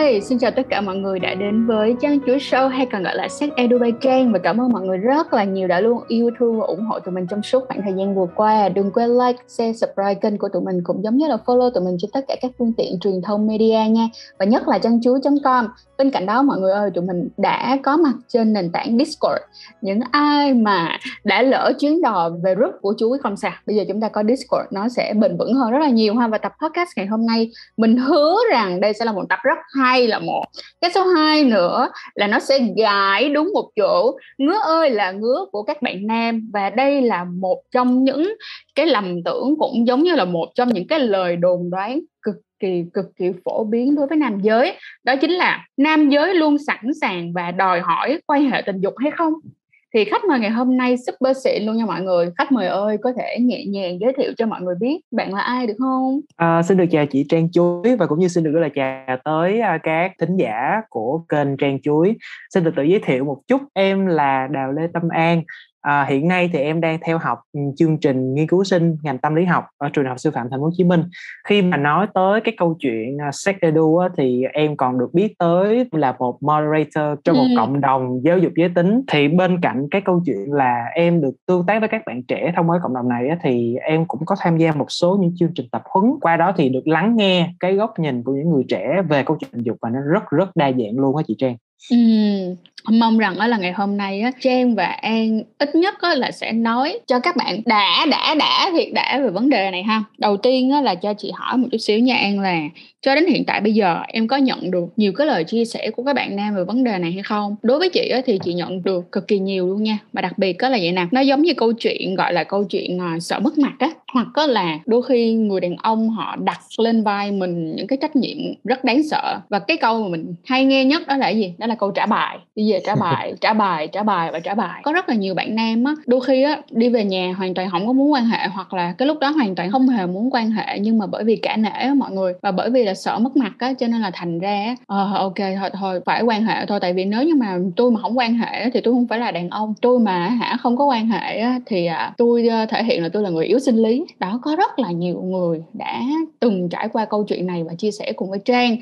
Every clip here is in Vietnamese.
Hi, xin chào tất cả mọi người đã đến với Trang Chuối Show hay còn gọi là Sách Edu by Trang và cảm ơn mọi người rất là nhiều đã luôn yêu thương và ủng hộ tụi mình trong suốt khoảng thời gian vừa qua. Đừng quên like, share, subscribe kênh của tụi mình cũng giống như là follow tụi mình trên tất cả các phương tiện truyền thông media nha và nhất là trang chuối.com. Bên cạnh đó mọi người ơi, tụi mình đã có mặt trên nền tảng Discord. Những ai mà đã lỡ chuyến đò về group của chuối không sao. Bây giờ chúng ta có Discord nó sẽ bền vững hơn rất là nhiều ha và tập podcast ngày hôm nay mình hứa rằng đây sẽ là một tập rất hay hay là một. Cái số 2 nữa là nó sẽ gãi đúng một chỗ. Ngứa ơi là ngứa của các bạn nam. Và đây là một trong những cái lầm tưởng cũng giống như là một trong những cái lời đồn đoán cực kỳ cực kỳ phổ biến đối với nam giới. Đó chính là nam giới luôn sẵn sàng và đòi hỏi quan hệ tình dục hay không? Thì khách mời ngày hôm nay super xịn luôn nha mọi người. Khách mời ơi có thể nhẹ nhàng giới thiệu cho mọi người biết bạn là ai được không? À, xin được chào chị Trang Chuối và cũng như xin được là chào tới à, các thính giả của kênh Trang Chuối. Xin được tự giới thiệu một chút em là Đào Lê Tâm An. À, hiện nay thì em đang theo học ừ, chương trình nghiên cứu sinh ngành tâm lý học ở trường học sư phạm Thành phố Hồ Chí Minh. Khi mà nói tới cái câu chuyện uh, sex edu á, thì em còn được biết tới là một moderator trong một ừ. cộng đồng giáo dục giới tính. Thì bên cạnh cái câu chuyện là em được tương tác với các bạn trẻ thông qua cộng đồng này á, thì em cũng có tham gia một số những chương trình tập huấn. Qua đó thì được lắng nghe cái góc nhìn của những người trẻ về câu chuyện tình dục và nó rất rất đa dạng luôn á chị Trang. Ừ, mong rằng đó là ngày hôm nay á Trang và An ít nhất á là sẽ nói cho các bạn đã đã đã thiệt đã về vấn đề này ha. Đầu tiên á là cho chị hỏi một chút xíu nha An là cho đến hiện tại bây giờ em có nhận được nhiều cái lời chia sẻ của các bạn nam về vấn đề này hay không? Đối với chị á thì chị nhận được cực kỳ nhiều luôn nha. Mà đặc biệt có là vậy nè, nó giống như câu chuyện gọi là câu chuyện ờ, sợ mất mặt á, hoặc có là đôi khi người đàn ông họ đặt lên vai mình những cái trách nhiệm rất đáng sợ và cái câu mà mình hay nghe nhất đó là gì? Đó là câu trả bài đi về trả bài trả bài trả bài và trả bài. Có rất là nhiều bạn nam á đôi khi á đi về nhà hoàn toàn không có muốn quan hệ hoặc là cái lúc đó hoàn toàn không hề muốn quan hệ nhưng mà bởi vì cả nể á, mọi người và bởi vì là sợ mất mặt á cho nên là thành ra ờ ok thôi thôi phải quan hệ thôi. Tại vì nếu như mà tôi mà không quan hệ thì tôi không phải là đàn ông. Tôi mà hả không có quan hệ á, thì à, tôi ờ, thể hiện là tôi là người yếu sinh lý. Đó có rất là nhiều người đã từng trải qua câu chuyện này và chia sẻ cùng với trang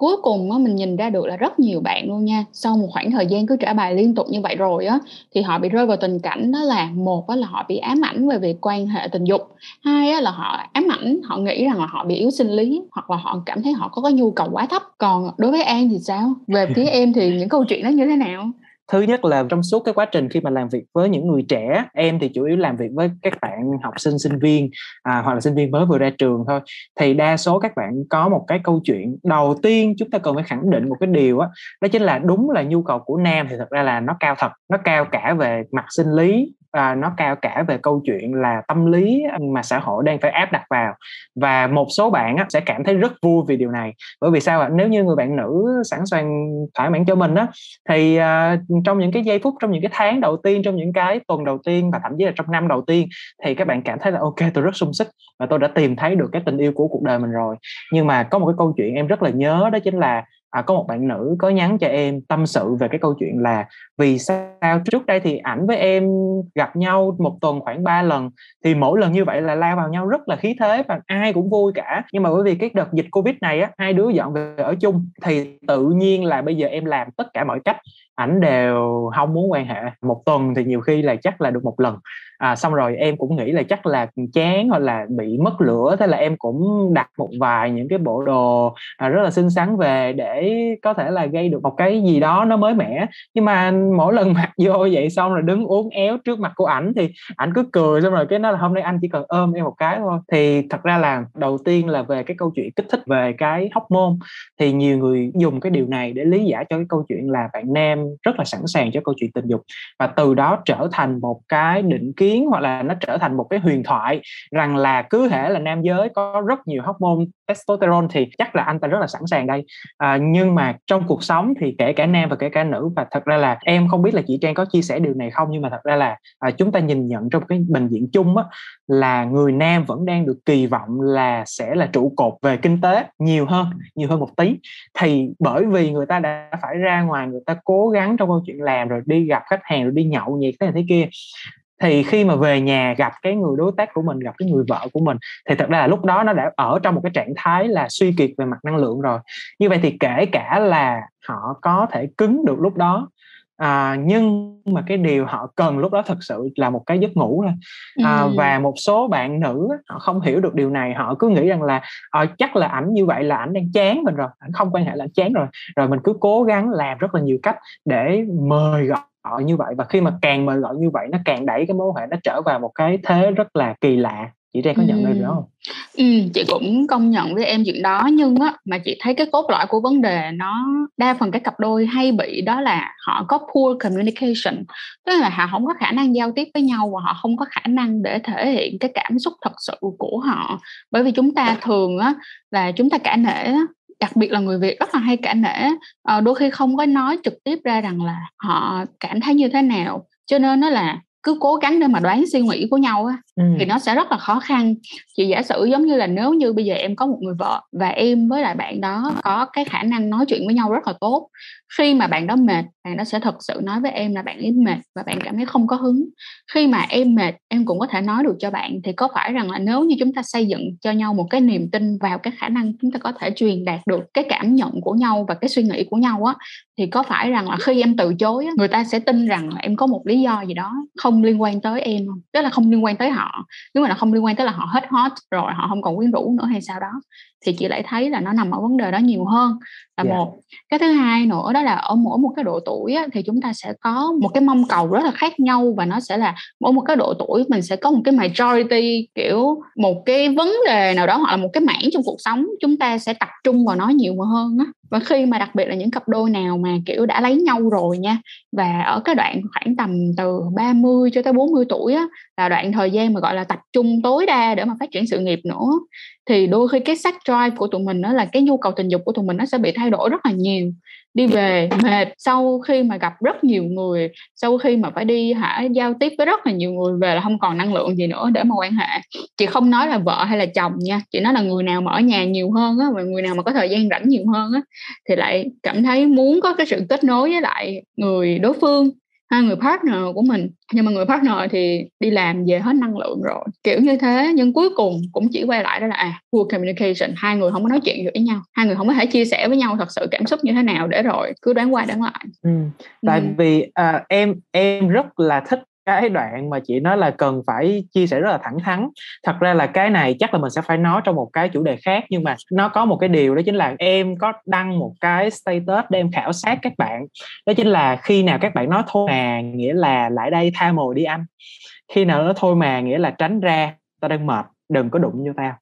cuối cùng á, mình nhìn ra được là rất nhiều bạn luôn nha. Sau một khoảng thời gian cứ trả bài liên tục như vậy rồi á thì họ bị rơi vào tình cảnh đó là một á, là họ bị ám ảnh về việc quan hệ tình dục hai á, là họ ám ảnh họ nghĩ rằng là họ bị yếu sinh lý hoặc là họ cảm thấy họ có cái nhu cầu quá thấp. Còn đối với an thì sao? Về phía em thì những câu chuyện đó như thế nào? Thứ nhất là trong suốt cái quá trình khi mà làm việc với những người trẻ em thì chủ yếu làm việc với các bạn học sinh sinh viên à, hoặc là sinh viên mới vừa ra trường thôi. Thì đa số các bạn có một cái câu chuyện đầu tiên chúng ta cần phải khẳng định một cái điều đó, đó chính là đúng là nhu cầu của nam thì thật ra là nó cao thật nó cao cả về mặt sinh lý à, nó cao cả về câu chuyện là tâm lý à, mà xã hội đang phải áp đặt vào. Và một số bạn á, sẽ cảm thấy rất vui vì điều này. Bởi vì sao ạ? Nếu như người bạn nữ sẵn sàng thỏa mãn cho mình á thì à, trong những cái giây phút trong những cái tháng đầu tiên trong những cái tuần đầu tiên và thậm chí là trong năm đầu tiên thì các bạn cảm thấy là ok tôi rất sung sức và tôi đã tìm thấy được cái tình yêu của cuộc đời mình rồi. Nhưng mà có một cái câu chuyện em rất là nhớ đó chính là à, có một bạn nữ có nhắn cho em tâm sự về cái câu chuyện là vì sao trước đây thì ảnh với em gặp nhau một tuần khoảng 3 lần thì mỗi lần như vậy là lao vào nhau rất là khí thế và ai cũng vui cả. Nhưng mà bởi vì cái đợt dịch covid này á hai đứa dọn về ở chung thì tự nhiên là bây giờ em làm tất cả mọi cách ảnh đều không muốn quan hệ. Một tuần thì nhiều khi là chắc là được một lần. À, xong rồi em cũng nghĩ là chắc là chán hoặc là bị mất lửa thế là em cũng đặt một vài những cái bộ đồ à, rất là xinh xắn về để có thể là gây được một cái gì đó nó mới mẻ. Nhưng mà mỗi lần mặc vô vậy xong rồi đứng uốn éo trước mặt của ảnh thì ảnh cứ cười xong rồi cái nó là hôm nay anh chỉ cần ôm em một cái thôi. Thì thật ra là đầu tiên là về cái câu chuyện kích thích về cái hóc môn thì nhiều người dùng cái điều này để lý giải cho cái câu chuyện là bạn nam rất là sẵn sàng cho câu chuyện tình dục. Và từ đó trở thành một cái định kiến hoặc là nó trở thành một cái huyền thoại rằng là cứ thể là nam giới có rất nhiều hormone testosterone thì chắc là anh ta rất là sẵn sàng đây. À, nhưng mà trong cuộc sống thì kể cả nam và kể cả nữ và thật ra là em không biết là chị Trang có chia sẻ điều này không nhưng mà thật ra là à, chúng ta nhìn nhận trong cái bệnh viện chung á, là người nam vẫn đang được kỳ vọng là sẽ là trụ cột về kinh tế nhiều hơn nhiều hơn một tí. Thì bởi vì người ta đã phải ra ngoài người ta cố gắng trong câu chuyện làm, rồi đi gặp khách hàng, rồi đi nhậu nhẹt thế này thế kia. Thì khi mà về nhà gặp cái người đối tác của mình, gặp cái người vợ của mình, thì thật ra là lúc đó nó đã ở trong một cái trạng thái là suy kiệt về mặt năng lượng rồi. Như vậy thì kể cả là họ có thể cứng được lúc đó à, nhưng mà cái điều họ cần lúc đó thật sự là một cái giấc ngủ thôi. À, ừ. và một số bạn nữ họ không hiểu được điều này họ cứ nghĩ rằng là à, chắc là ảnh như vậy là ảnh đang chán mình rồi ảnh không quan hệ là chán rồi. Rồi mình cứ cố gắng làm rất là nhiều cách để mời gọi như vậy và khi mà càng mời gọi như vậy nó càng đẩy cái mối quan hệ nó trở vào một cái thế rất là kỳ lạ chị Trang có nhận ra điều đó không? Ừ, chị cũng công nhận với em chuyện đó nhưng á mà chị thấy cái cốt lõi của vấn đề nó đa phần các cặp đôi hay bị đó là họ có poor communication. Tức là họ không có khả năng giao tiếp với nhau và họ không có khả năng để thể hiện cái cảm xúc thật sự của họ. Bởi vì chúng ta thường á là chúng ta cả nể đặc biệt là người Việt rất là hay cả nể ờ, đôi khi không có nói trực tiếp ra rằng là họ cảm thấy như thế nào. Cho nên nó là cứ cố gắng để mà đoán suy nghĩ của nhau á ừ. thì nó sẽ rất là khó khăn. Chị giả sử giống như là nếu như bây giờ em có một người vợ và em với lại bạn đó có cái khả năng nói chuyện với nhau rất là tốt khi mà bạn đó mệt bạn đó sẽ thật sự nói với em là bạn ấy mệt và bạn cảm thấy không có hứng. Khi mà em mệt em cũng có thể nói được cho bạn. Thì có phải rằng là nếu như chúng ta xây dựng cho nhau một cái niềm tin vào cái khả năng chúng ta có thể truyền đạt được cái cảm nhận của nhau và cái suy nghĩ của nhau á thì có phải rằng là khi em từ chối á, người ta sẽ tin rằng là em có một lý do gì đó không liên quan tới em không? Tức là không liên quan tới họ nếu mà là không liên quan tới là họ hết hot rồi họ không còn quyến rũ nữa hay sao đó thì chị lại thấy là nó nằm ở vấn đề đó nhiều hơn là yeah. Dạ. một cái thứ hai nữa đó là ở mỗi một cái độ tuổi á, thì chúng ta sẽ có một cái mong cầu rất là khác nhau và nó sẽ là mỗi một cái độ tuổi mình sẽ có một cái majority kiểu một cái vấn đề nào đó hoặc là một cái mảng trong cuộc sống chúng ta sẽ tập trung vào nó nhiều hơn á và khi mà đặc biệt là những cặp đôi nào mà, kiểu, đã lấy nhau rồi nha, và ở cái đoạn khoảng tầm từ 30 cho tới 40 tuổi á, là đoạn thời gian mà, gọi là, tập trung tối đa để mà phát triển sự nghiệp nữa thì đôi khi cái sex drive của tụi mình đó là cái nhu cầu tình dục của tụi mình nó sẽ bị thay đổi rất là nhiều. Đi về mệt sau khi mà gặp rất nhiều người, sau khi mà phải đi hả, giao tiếp với rất là nhiều người về là không còn năng lượng gì nữa để mà quan hệ. Chị không nói là vợ hay là chồng nha, chị nói là người nào mà ở nhà nhiều hơn á, và người nào mà có thời gian rảnh nhiều hơn á, thì lại cảm thấy muốn có cái sự kết nối với lại người đối phương hai người partner của mình. Nhưng mà người partner thì đi làm về hết năng lượng rồi. Kiểu như thế. Nhưng cuối cùng cũng chỉ quay lại đó là à poor communication. Hai người không có nói chuyện với nhau. Hai người không có thể chia sẻ với nhau thật sự cảm xúc như thế nào để rồi cứ đoán qua đoán lại. Ừ. tại ừ. vì uh, em em rất là thích cái đoạn mà chị nói là cần phải chia sẻ rất là thẳng thắn. Thật ra là cái này chắc là mình sẽ phải nói trong một cái chủ đề khác, nhưng mà nó có một cái điều đó chính là em có đăng một cái status để em khảo sát các bạn. Đó chính là khi nào các bạn nói thôi mà nghĩa là lại đây tha mồi đi anh. Khi nào nó thôi mà nghĩa là tránh ra, tao đang mệt, đừng có đụng vô tao.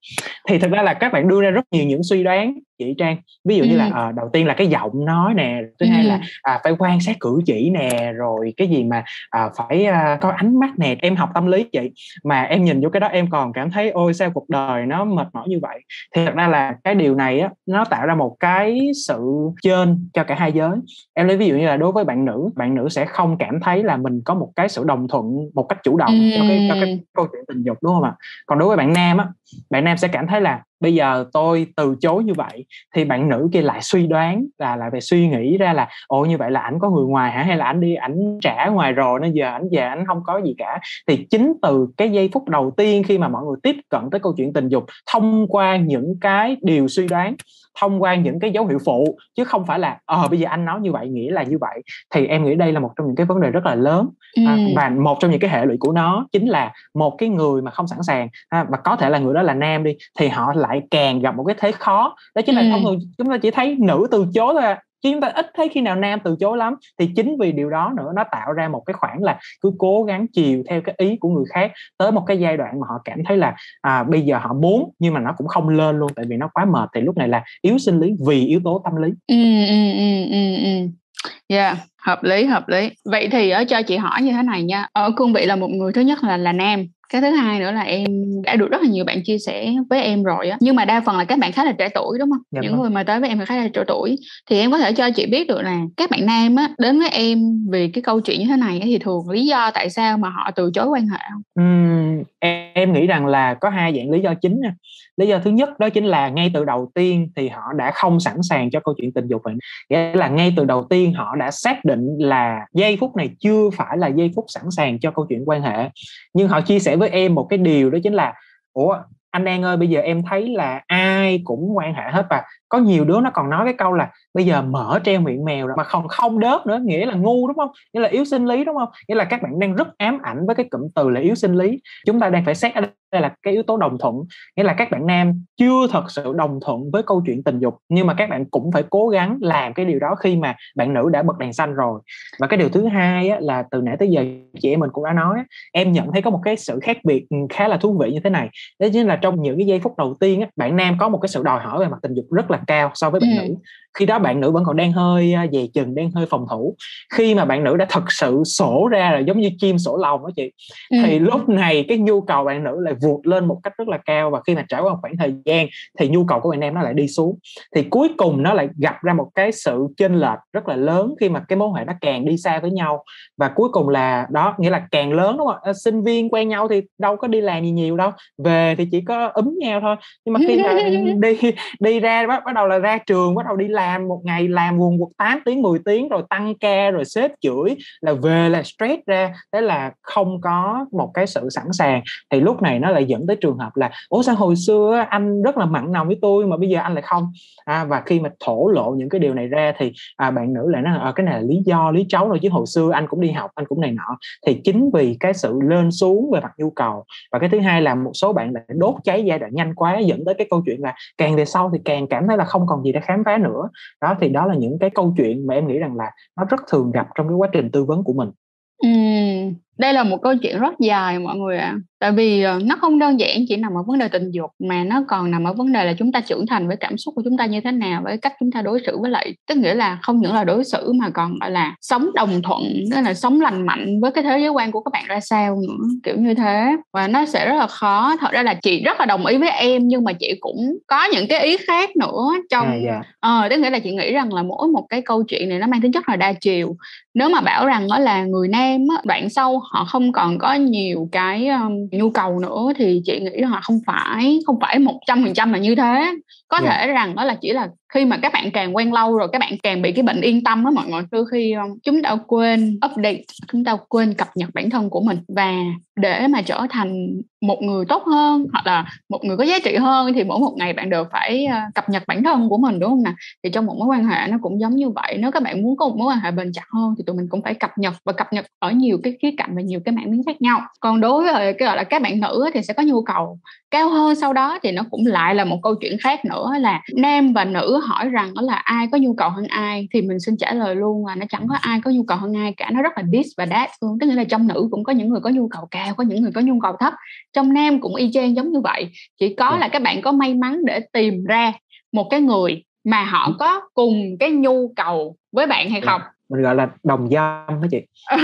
Thì thực ra là các bạn đưa ra rất nhiều những suy đoán chị trang ví dụ ừ. như là à, đầu tiên là cái giọng nói nè thứ ừ. hai là à, phải quan sát cử chỉ nè rồi cái gì mà à, phải à, có ánh mắt nè em học tâm lý chị mà em nhìn vô cái đó em còn cảm thấy ôi sao cuộc đời nó mệt mỏi như vậy thì thật ra là cái điều này á nó tạo ra một cái sự trên cho cả hai giới em lấy ví dụ như là đối với bạn nữ bạn nữ sẽ không cảm thấy là mình có một cái sự đồng thuận một cách chủ động ừ. cho cái cho cái câu chuyện tình dục đúng không ạ còn đối với bạn nam á bạn nam sẽ cảm thấy là bây giờ tôi từ chối như vậy thì bạn nữ kia lại suy đoán là lại về suy nghĩ ra là ồ như vậy là ảnh có người ngoài hả? Hay là ảnh đi ảnh trả ngoài rồi nên giờ ảnh về ảnh không có gì cả? Thì chính từ cái giây phút đầu tiên khi mà mọi người tiếp cận tới câu chuyện tình dục thông qua những cái điều suy đoán thông qua những cái dấu hiệu phụ chứ không phải là ờ bây giờ anh nói như vậy nghĩa là như vậy. Thì em nghĩ đây là một trong những cái vấn đề rất là lớn. Ừ. à, và một trong những cái hệ lụy của nó chính là một cái người mà không sẵn sàng à, và có thể là người đó là nam đi thì họ lại càng gặp một cái thế khó. Đó chính là ừ. thông thường chúng ta chỉ thấy nữ từ chối thôi à chứ chúng ta ít thấy khi nào nam từ chối lắm. Thì chính vì điều đó nữa nó tạo ra một cái khoảng là cứ cố gắng chiều theo cái ý của người khác tới một cái giai đoạn mà họ cảm thấy là à, bây giờ họ muốn nhưng mà nó cũng không lên luôn tại vì nó quá mệt. Thì lúc này là yếu sinh lý vì yếu tố tâm lý. Ừ, ừ, ừ, ừ, ừ. Yeah, hợp lý hợp lý. Vậy thì ở cho chị hỏi như thế này nha. Ở cương vị là một người thứ nhất là là nam, cái thứ hai nữa là em đã được rất là nhiều bạn chia sẻ với em rồi á nhưng mà đa phần là các bạn khá là trẻ tuổi đúng không dạ những vâng. người mà tới với em khá là trẻ tuổi thì em có thể cho chị biết được là các bạn nam á đến với em vì cái câu chuyện như thế này thì thường lý do tại sao mà họ từ chối quan hệ không uhm, em, em nghĩ rằng là có hai dạng lý do chính nha lý do thứ nhất đó chính là ngay từ đầu tiên thì họ đã không sẵn sàng cho câu chuyện tình dục vậy nghĩa là ngay từ đầu tiên họ đã xác định là giây phút này chưa phải là giây phút sẵn sàng cho câu chuyện quan hệ. Nhưng họ chia sẻ với em một cái điều đó chính là, ủa anh An ơi bây giờ em thấy là ai cũng quan hệ hết và có nhiều đứa nó còn nói cái câu là bây giờ mở treo miệng mèo rồi mà không không đớt nữa nghĩa là ngu đúng không? Nghĩa là yếu sinh lý đúng không? Nghĩa là các bạn đang rất ám ảnh với cái cụm từ là yếu sinh lý. Chúng ta đang phải xét ở đây là cái yếu tố đồng thuận. Nghĩa là các bạn nam chưa thật sự đồng thuận với câu chuyện tình dục nhưng mà các bạn cũng phải cố gắng làm cái điều đó khi mà bạn nữ đã bật đèn xanh rồi. Và cái điều thứ hai á, là từ nãy tới giờ chị em mình cũng đã nói em nhận thấy có một cái sự khác biệt khá là thú vị như thế này. Đó chính là trong những cái giây phút đầu tiên á, bạn nam có một cái sự đòi hỏi về mặt tình dục rất là cao so với bạn ừ. nữ. Khi đó bạn nữ vẫn còn đang hơi à, dè chừng đang hơi phòng thủ. Khi mà bạn nữ đã thật sự sổ ra là giống như chim sổ lòng đó chị ừ. thì lúc này cái nhu cầu bạn nữ lại vụt lên một cách rất là cao và khi mà trải qua một khoảng thời gian thì nhu cầu của bạn em nó lại đi xuống. Thì cuối cùng nó lại gặp ra một cái sự chênh lệch rất là lớn khi mà cái mối hệ nó càng đi xa với nhau. Và cuối cùng là đó nghĩa là càng lớn đúng không à, sinh viên quen nhau thì đâu có đi làm gì nhiều đâu về thì chỉ có ấm nhau thôi. Nhưng mà khi mà đi đi ra bắt, bắt đầu là ra trường bắt đầu đi làm một ngày làm quần quật 8 tiếng 10 tiếng rồi tăng ca rồi sếp chửi là về là stress ra. Thế là không có một cái sự sẵn sàng. Thì lúc này nó lại dẫn tới trường hợp là ủa sao hồi xưa anh rất là mặn nồng với tôi mà bây giờ anh lại không? À, và khi mà thổ lộ những cái điều này ra thì à, bạn nữ lại nói à, cái này là lý do lý cháu rồi chứ hồi xưa anh cũng đi học anh cũng này nọ. Thì chính vì cái sự lên xuống về mặt nhu cầu. Và cái thứ hai là một số bạn lại đốt cháy giai đoạn nhanh quá dẫn tới cái câu chuyện là càng về sau thì càng cảm thấy là không còn gì để khám phá nữa. Đó thì đó là những cái câu chuyện mà em nghĩ rằng là nó rất thường gặp trong cái quá trình tư vấn của mình. Ừ, đây là một câu chuyện rất dài mọi người ạ à tại vì ờ, nó không đơn giản chỉ nằm ở vấn đề tình dục mà nó còn nằm ở vấn đề là chúng ta trưởng thành với cảm xúc của chúng ta như thế nào với cách chúng ta đối xử với lại tức nghĩa là không những là đối xử mà còn gọi là sống đồng thuận tức là sống lành mạnh với cái thế giới quan của các bạn ra sao nữa kiểu như thế và nó sẽ rất là khó thật ra là chị rất là đồng ý với em nhưng mà chị cũng có những cái ý khác nữa trong à, yeah. Dạ. ờ tức nghĩa là chị nghĩ rằng là mỗi một cái câu chuyện này nó mang tính chất là đa chiều nếu mà bảo rằng đó là người nam á, đoạn sau họ không còn có nhiều cái um, nhu cầu nữa thì chị nghĩ là không phải không phải một trăm phần trăm là như thế có yeah. Dạ. thể rằng đó là chỉ là khi mà các bạn càng quen lâu rồi, các bạn càng bị cái bệnh yên tâm đó mọi người. Đôi khi ờ, chúng ta quên update, chúng ta quên cập nhật bản thân của mình. Và để mà trở thành một người tốt hơn, hoặc là một người có giá trị hơn, thì mỗi một ngày bạn đều phải ờ, cập nhật bản thân của mình, đúng không nè thì trong một mối quan hệ nó cũng giống như vậy. Nếu các bạn muốn có một mối quan hệ bền chặt hơn, thì tụi mình cũng phải cập nhật và cập nhật ở nhiều cái khía cạnh và nhiều cái mảng miếng khác nhau. Còn đối với cái, gọi là, các bạn nữ thì sẽ có nhu cầu cao hơn sau đó thì nó cũng lại là một câu chuyện khác nữa là nam và nữ hỏi rằng đó là ai có nhu cầu hơn ai? Thì mình xin trả lời luôn là nó chẳng có ai có nhu cầu hơn ai cả. Nó rất là this và that luôn. Tức nghĩa là trong nữ cũng có những người có nhu cầu cao có những người có nhu cầu thấp. Trong nam cũng y chang giống như vậy. Chỉ có là các bạn có may mắn để tìm ra một cái người mà họ có cùng cái nhu cầu với bạn hay không mình gọi là đồng dâm đó chị?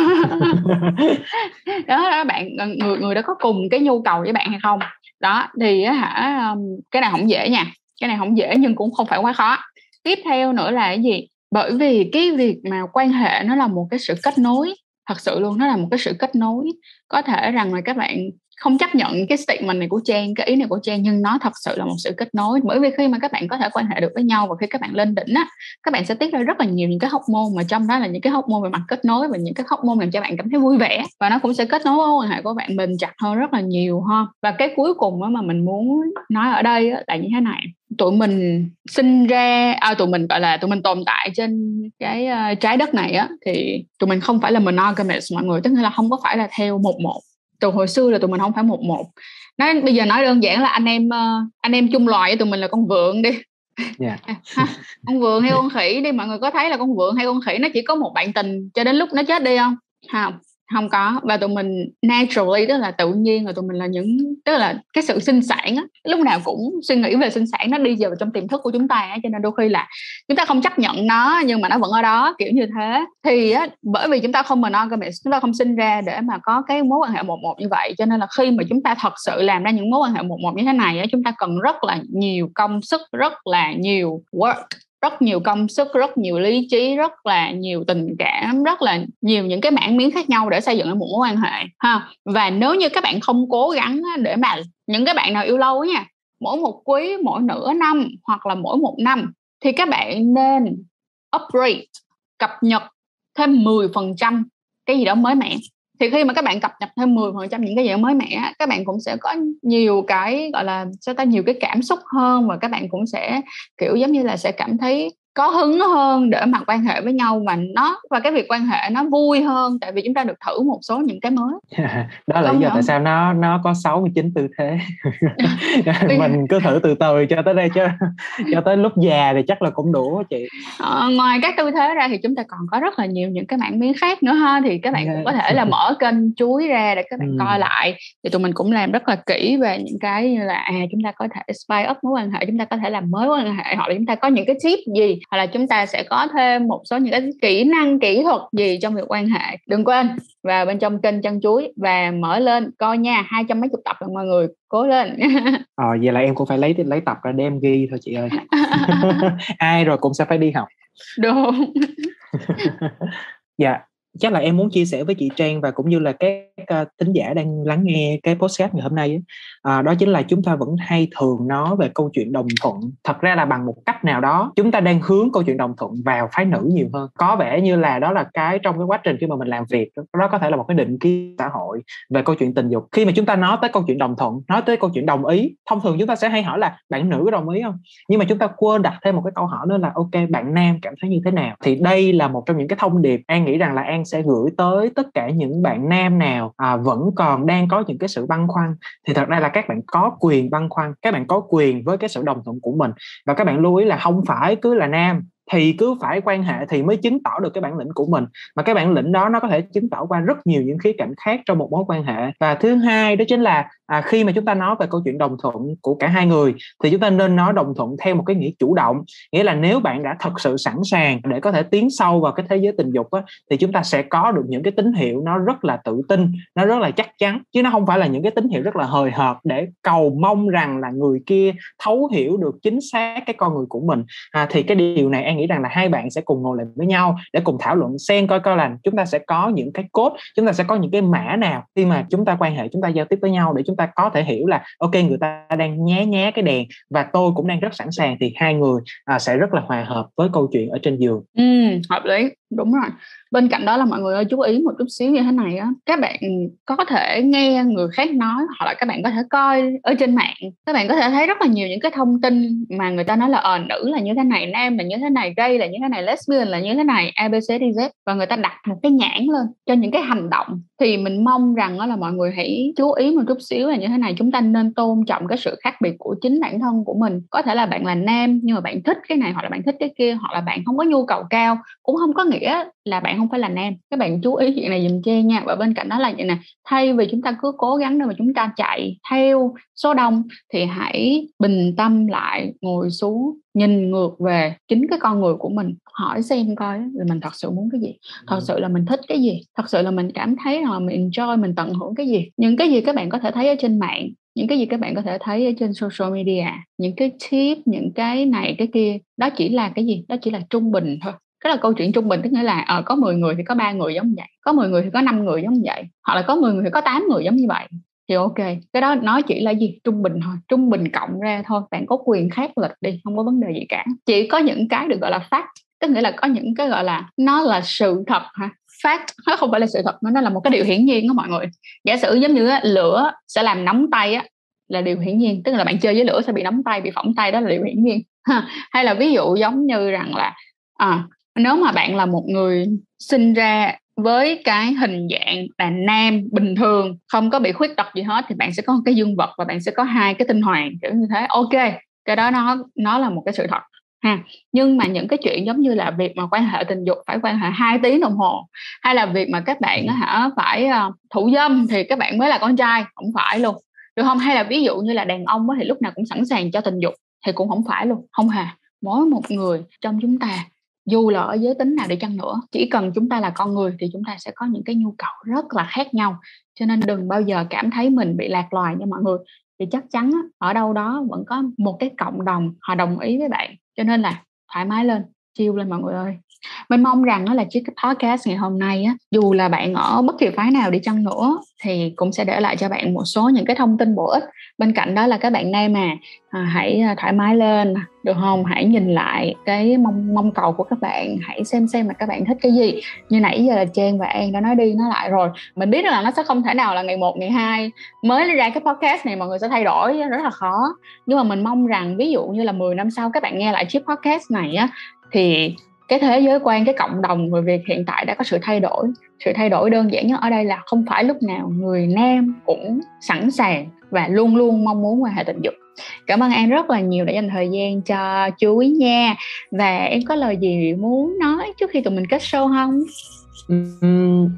Đó, đó bạn ờ, người người đó có cùng cái nhu cầu với bạn hay không? Đó thì hả cái này không dễ nha. Cái này không dễ nhưng cũng không phải quá khó. Tiếp theo nữa là cái gì? Bởi vì cái việc mà quan hệ nó là một cái sự kết nối thật sự luôn nó là một cái sự kết nối. Có thể rằng là các bạn không chấp nhận cái statement này của Trang cái ý này của Trang nhưng nó thật sự là một sự kết nối. Bởi vì khi mà các bạn có thể quan hệ được với nhau và khi các bạn lên đỉnh á các bạn sẽ tiết ra rất là nhiều những cái hormone mà trong đó là những cái hormone về mặt kết nối và những cái hormone làm cho bạn cảm thấy vui vẻ. Và nó cũng sẽ kết nối mối quan hệ của bạn bền chặt hơn rất là nhiều ha. Và cái cuối cùng mà mình muốn nói ở đây là như thế này. Tụi mình sinh ra à, tụi mình gọi là tụi mình tồn tại trên cái uh, trái đất này á thì tụi mình không phải là monogamous mọi người tức là không có phải là theo một một từ hồi xưa là tụi mình không phải một một nói bây giờ nói đơn giản là anh em uh, anh em chung loài với tụi mình là con vượn đi yeah. Dạ. con vượn hay con khỉ đi mọi người có thấy là con vượn hay con khỉ nó chỉ có một bạn tình cho đến lúc nó chết đi không không không có. Và tụi mình naturally, tức là tự nhiên rồi tụi mình là những, tức là cái sự sinh sản á, lúc nào cũng suy nghĩ về sinh sản nó đi vào trong tiềm thức của chúng ta á, cho nên đôi khi là chúng ta không chấp nhận nó nhưng mà nó vẫn ở đó, kiểu như thế. Thì á, bởi vì chúng ta không monogamous, chúng ta không sinh ra để mà có cái mối quan hệ một một như vậy, cho nên là khi mà chúng ta thật sự làm ra những mối quan hệ một một như thế này á, chúng ta cần rất là nhiều công sức, rất là nhiều work rất nhiều công sức, rất nhiều lý trí, rất là nhiều tình cảm, rất là nhiều những cái mảng miếng khác nhau để xây dựng một mối quan hệ, ha. Và nếu như các bạn không cố gắng để mà những cái bạn nào yêu lâu nha, mỗi một quý, mỗi nửa năm hoặc là mỗi một năm thì các bạn nên upgrade, cập nhật thêm 10% cái gì đó mới mẻ thì khi mà các bạn cập nhật thêm 10 phần trăm những cái gì mới mẻ các bạn cũng sẽ có nhiều cái, gọi là sẽ ta, nhiều cái cảm xúc hơn và các bạn cũng sẽ, kiểu, giống như là sẽ cảm thấy có hứng hơn để mà quan hệ với nhau và nó và cái việc quan hệ nó vui hơn tại vì chúng ta được thử một số những cái mới. Đó là lý do tại sao nó nó có 69 tư thế. Mình cứ thử từ từ cho tới đây cho cho tới lúc già thì chắc là cũng đủ chị. Ờ, ngoài các tư thế ra thì chúng ta còn có rất là nhiều những cái mảng miếng khác nữa ha thì các bạn cũng có thể là mở kênh chuối ra để các bạn ừ. coi lại. Thì tụi mình cũng làm rất là kỹ về những cái như là à chúng ta có thể spy up mối quan hệ chúng ta có thể làm mới mối quan hệ hoặc là chúng ta có những cái tip gì hoặc là chúng ta sẽ có thêm một số những cái kỹ năng kỹ thuật gì trong việc quan hệ. Đừng quên vào bên trong kênh chân chuối và mở lên coi nha hai trăm mấy chục tập rồi mọi người cố lên. Ờ vậy là em cũng phải lấy lấy tập ra đem ghi thôi chị ơi. Ai rồi cũng sẽ phải đi học. Đúng. Dạ chắc là em muốn chia sẻ với chị Trang và cũng như là các Ờ, uh, tính giả đang lắng nghe cái podcast ngày hôm nay. À, đó chính là chúng ta vẫn hay thường nói về câu chuyện đồng thuận. Thật ra là bằng một cách nào đó chúng ta đang hướng câu chuyện đồng thuận vào phái nữ nhiều hơn. Có vẻ như là đó là cái trong cái quá trình khi mà mình làm việc đó có thể là một cái định kiến xã hội về câu chuyện tình dục. Khi mà chúng ta nói tới câu chuyện đồng thuận nói tới câu chuyện đồng ý thông thường chúng ta sẽ hay hỏi là bạn nữ có đồng ý không? Nhưng mà chúng ta quên đặt thêm một cái câu hỏi nữa là ok bạn nam cảm thấy như thế nào? Thì đây là một trong những cái thông điệp. An nghĩ rằng là an sẽ gửi tới tất cả những bạn nam nào à, vẫn còn đang có những cái sự băn khoăn. Thì thật ra là các bạn có quyền băn khoăn các bạn có quyền với cái sự đồng thuận của mình. Và các bạn lưu ý là không phải cứ là nam thì cứ phải quan hệ thì mới chứng tỏ được cái bản lĩnh của mình. Mà cái bản lĩnh đó nó có thể chứng tỏ qua rất nhiều những khía cạnh khác trong một mối quan hệ. Và thứ hai đó chính là à, khi mà chúng ta nói về câu chuyện đồng thuận của cả hai người thì chúng ta nên nói đồng thuận theo một cái nghĩa chủ động. Nghĩa là nếu bạn đã thật sự sẵn sàng để có thể tiến sâu vào cái thế giới tình dục á, thì chúng ta sẽ có được những cái tín hiệu nó rất là tự tin nó rất là chắc chắn. Chứ nó không phải là những cái tín hiệu rất là hời hợt để cầu mong rằng là người kia thấu hiểu được chính xác cái con người của mình. À, thì cái điều này an nghĩ rằng là hai bạn sẽ cùng ngồi lại với nhau để cùng thảo luận xem coi coi là chúng ta sẽ có những cái cốt chúng ta sẽ có những cái mã nào khi mà chúng ta quan hệ chúng ta giao tiếp với nhau để chúng ta có thể hiểu là ok người ta đang nhé nhé cái đèn và tôi cũng đang rất sẵn sàng thì hai người à, sẽ rất là hòa hợp với câu chuyện ở trên giường. Ừ, hợp lý đúng rồi. Bên cạnh đó là mọi người ơi, chú ý một chút xíu như thế này á, các bạn có thể nghe người khác nói hoặc là các bạn có thể coi ở trên mạng. Các bạn có thể thấy rất là nhiều những cái thông tin mà người ta nói là ờ nữ là như thế này, nam là như thế này, gay là như thế này, lesbian là như thế này abcdz và người ta đặt một cái nhãn lên cho những cái hành động. Thì mình mong rằng là mọi người hãy chú ý một chút xíu là như thế này. Chúng ta nên tôn trọng cái sự khác biệt của chính bản thân của mình. Có thể là bạn là nam nhưng mà bạn thích cái này hoặc là bạn thích cái kia hoặc là bạn không có nhu cầu cao, cũng không có nghĩa là bạn không phải là nam. Các bạn chú ý chuyện này dùm chê nha. Và bên cạnh đó là vậy nè thay vì chúng ta cứ cố gắng để mà chúng ta chạy theo số đông thì hãy bình tâm lại ngồi xuống nhìn ngược về chính cái con người của mình. Hỏi xem coi là mình thật sự muốn cái gì. Thật sự là mình thích cái gì? Thật sự là mình cảm thấy là mình enjoy mình tận hưởng cái gì? Những cái gì các bạn có thể thấy ở trên mạng những cái gì các bạn có thể thấy ở trên social media những cái tip những cái này cái kia đó chỉ là cái gì? Đó chỉ là trung bình thôi cái là câu chuyện trung bình tức nghĩa là ờ, có 10 người thì có ba người giống vậy có 10 người thì có 5 người giống vậy hoặc là có 10 người thì có 8 người giống như vậy. Thì ok cái đó nó chỉ là gì? Trung bình thôi trung bình cộng ra thôi bạn có quyền khác lịch đi không có vấn đề gì cả. Chỉ có những cái được gọi là fact tức nghĩa là có những cái gọi là nó là sự thật ha fact nó không phải là sự thật nó là một cái điều hiển nhiên đó mọi người. Giả sử giống như á, lửa sẽ làm nóng tay á là điều hiển nhiên tức là bạn chơi với lửa sẽ bị nóng tay bị phỏng tay đó là điều hiển nhiên. Hay là ví dụ giống như rằng là à, nếu mà bạn là một người sinh ra với cái hình dạng là nam bình thường không có bị khuyết tật gì hết thì bạn sẽ có một cái dương vật và bạn sẽ có hai cái tinh hoàn kiểu như thế. Ok cái đó nó nó là một cái sự thật ha. Nhưng mà những cái chuyện giống như là việc mà quan hệ tình dục phải quan hệ hai tiếng đồng hồ hay là việc mà các bạn hả phải uh, thủ dâm thì các bạn mới là con trai không phải luôn. Được không? Hay là ví dụ như là đàn ông thì lúc nào cũng sẵn sàng cho tình dục thì cũng không phải luôn. Không hề mỗi một người trong chúng ta dù là ở giới tính nào đi chăng nữa, chỉ cần chúng ta là con người thì chúng ta sẽ có những cái nhu cầu rất là khác nhau. Cho nên đừng bao giờ cảm thấy mình bị lạc loài nha mọi người. Thì chắc chắn ở đâu đó vẫn có một cái cộng đồng họ đồng ý với bạn. Cho nên là thoải mái lên chiêu lên mọi người ơi mình mong rằng là chiếc podcast ngày hôm nay á dù là bạn ở bất kỳ phái nào đi chăng nữa thì cũng sẽ để lại cho bạn một số những cái thông tin bổ ích. Bên cạnh đó là các bạn nam mà à, hãy à, thoải mái lên được không? Hãy nhìn lại cái mong mong cầu của các bạn hãy xem xem là các bạn thích cái gì. Như nãy giờ là Trang và An đã nói đi nói lại rồi. Mình biết là nó sẽ không thể nào là ngày một ngày hai mới ra cái podcast này mọi người sẽ thay đổi rất là khó. Nhưng mà mình mong rằng ví dụ như là 10 năm sau các bạn nghe lại chiếc podcast này á thì cái thế giới quan, cái cộng đồng người việt hiện tại đã có sự thay đổi. Sự thay đổi đơn giản nhất ở đây là không phải lúc nào người nam cũng sẵn sàng và luôn luôn mong muốn quan hệ tình dục. Cảm ơn an rất là nhiều đã dành thời gian cho chú ý nha. Và em có lời gì muốn nói trước khi tụi mình kết show không?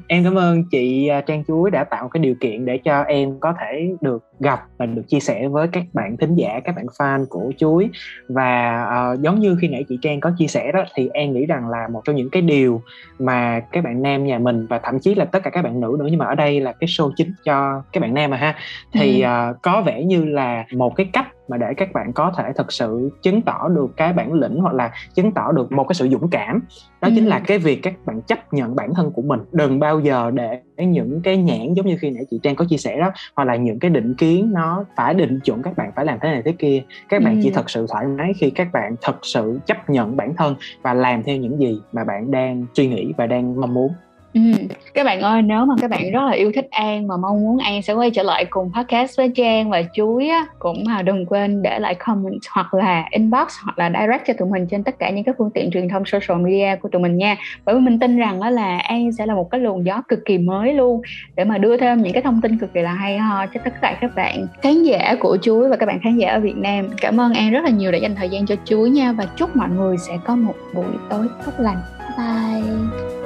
Em cảm ơn chị à, Trang Chuối đã tạo cái điều kiện để cho em có thể được gặp và được chia sẻ với các bạn thính giả, các bạn fan của Chuối. Và uh, giống như khi nãy chị Trang có chia sẻ đó thì em nghĩ rằng là một trong những cái điều mà các bạn nam nhà mình và thậm chí là tất cả các bạn nữ nữa nhưng mà ở đây là cái show chính cho các bạn nam mà ha thì uh, có vẻ như là một cái cách mà để các bạn có thể thực sự chứng tỏ được cái bản lĩnh hoặc là chứng tỏ được một cái sự dũng cảm đó ừ. chính là cái việc các bạn chấp nhận bản thân của mình đừng bao giờ để những cái nhãn giống như khi nãy chị trang có chia sẻ đó hoặc là những cái định kiến nó phải định chuẩn các bạn phải làm thế này thế kia các bạn ừ. chỉ thật sự thoải mái khi các bạn thật sự chấp nhận bản thân và làm theo những gì mà bạn đang suy nghĩ và đang mong muốn Ừ. các bạn ơi nếu mà các bạn rất là yêu thích An mà mong muốn An sẽ quay trở lại cùng podcast với Trang và Chuối á, cũng mà đừng quên để lại comment hoặc là inbox hoặc là direct cho tụi mình trên tất cả những các phương tiện truyền thông social media của tụi mình nha. Bởi vì mình tin rằng đó là An sẽ là một cái luồng gió cực kỳ mới luôn. Để mà đưa thêm những cái thông tin cực kỳ là hay ho cho tất cả các bạn khán giả của Chuối và các bạn khán giả ở Việt Nam. Cảm ơn An rất là nhiều đã dành thời gian cho Chuối nha. Và chúc mọi người sẽ có một buổi tối tốt lành. Bye.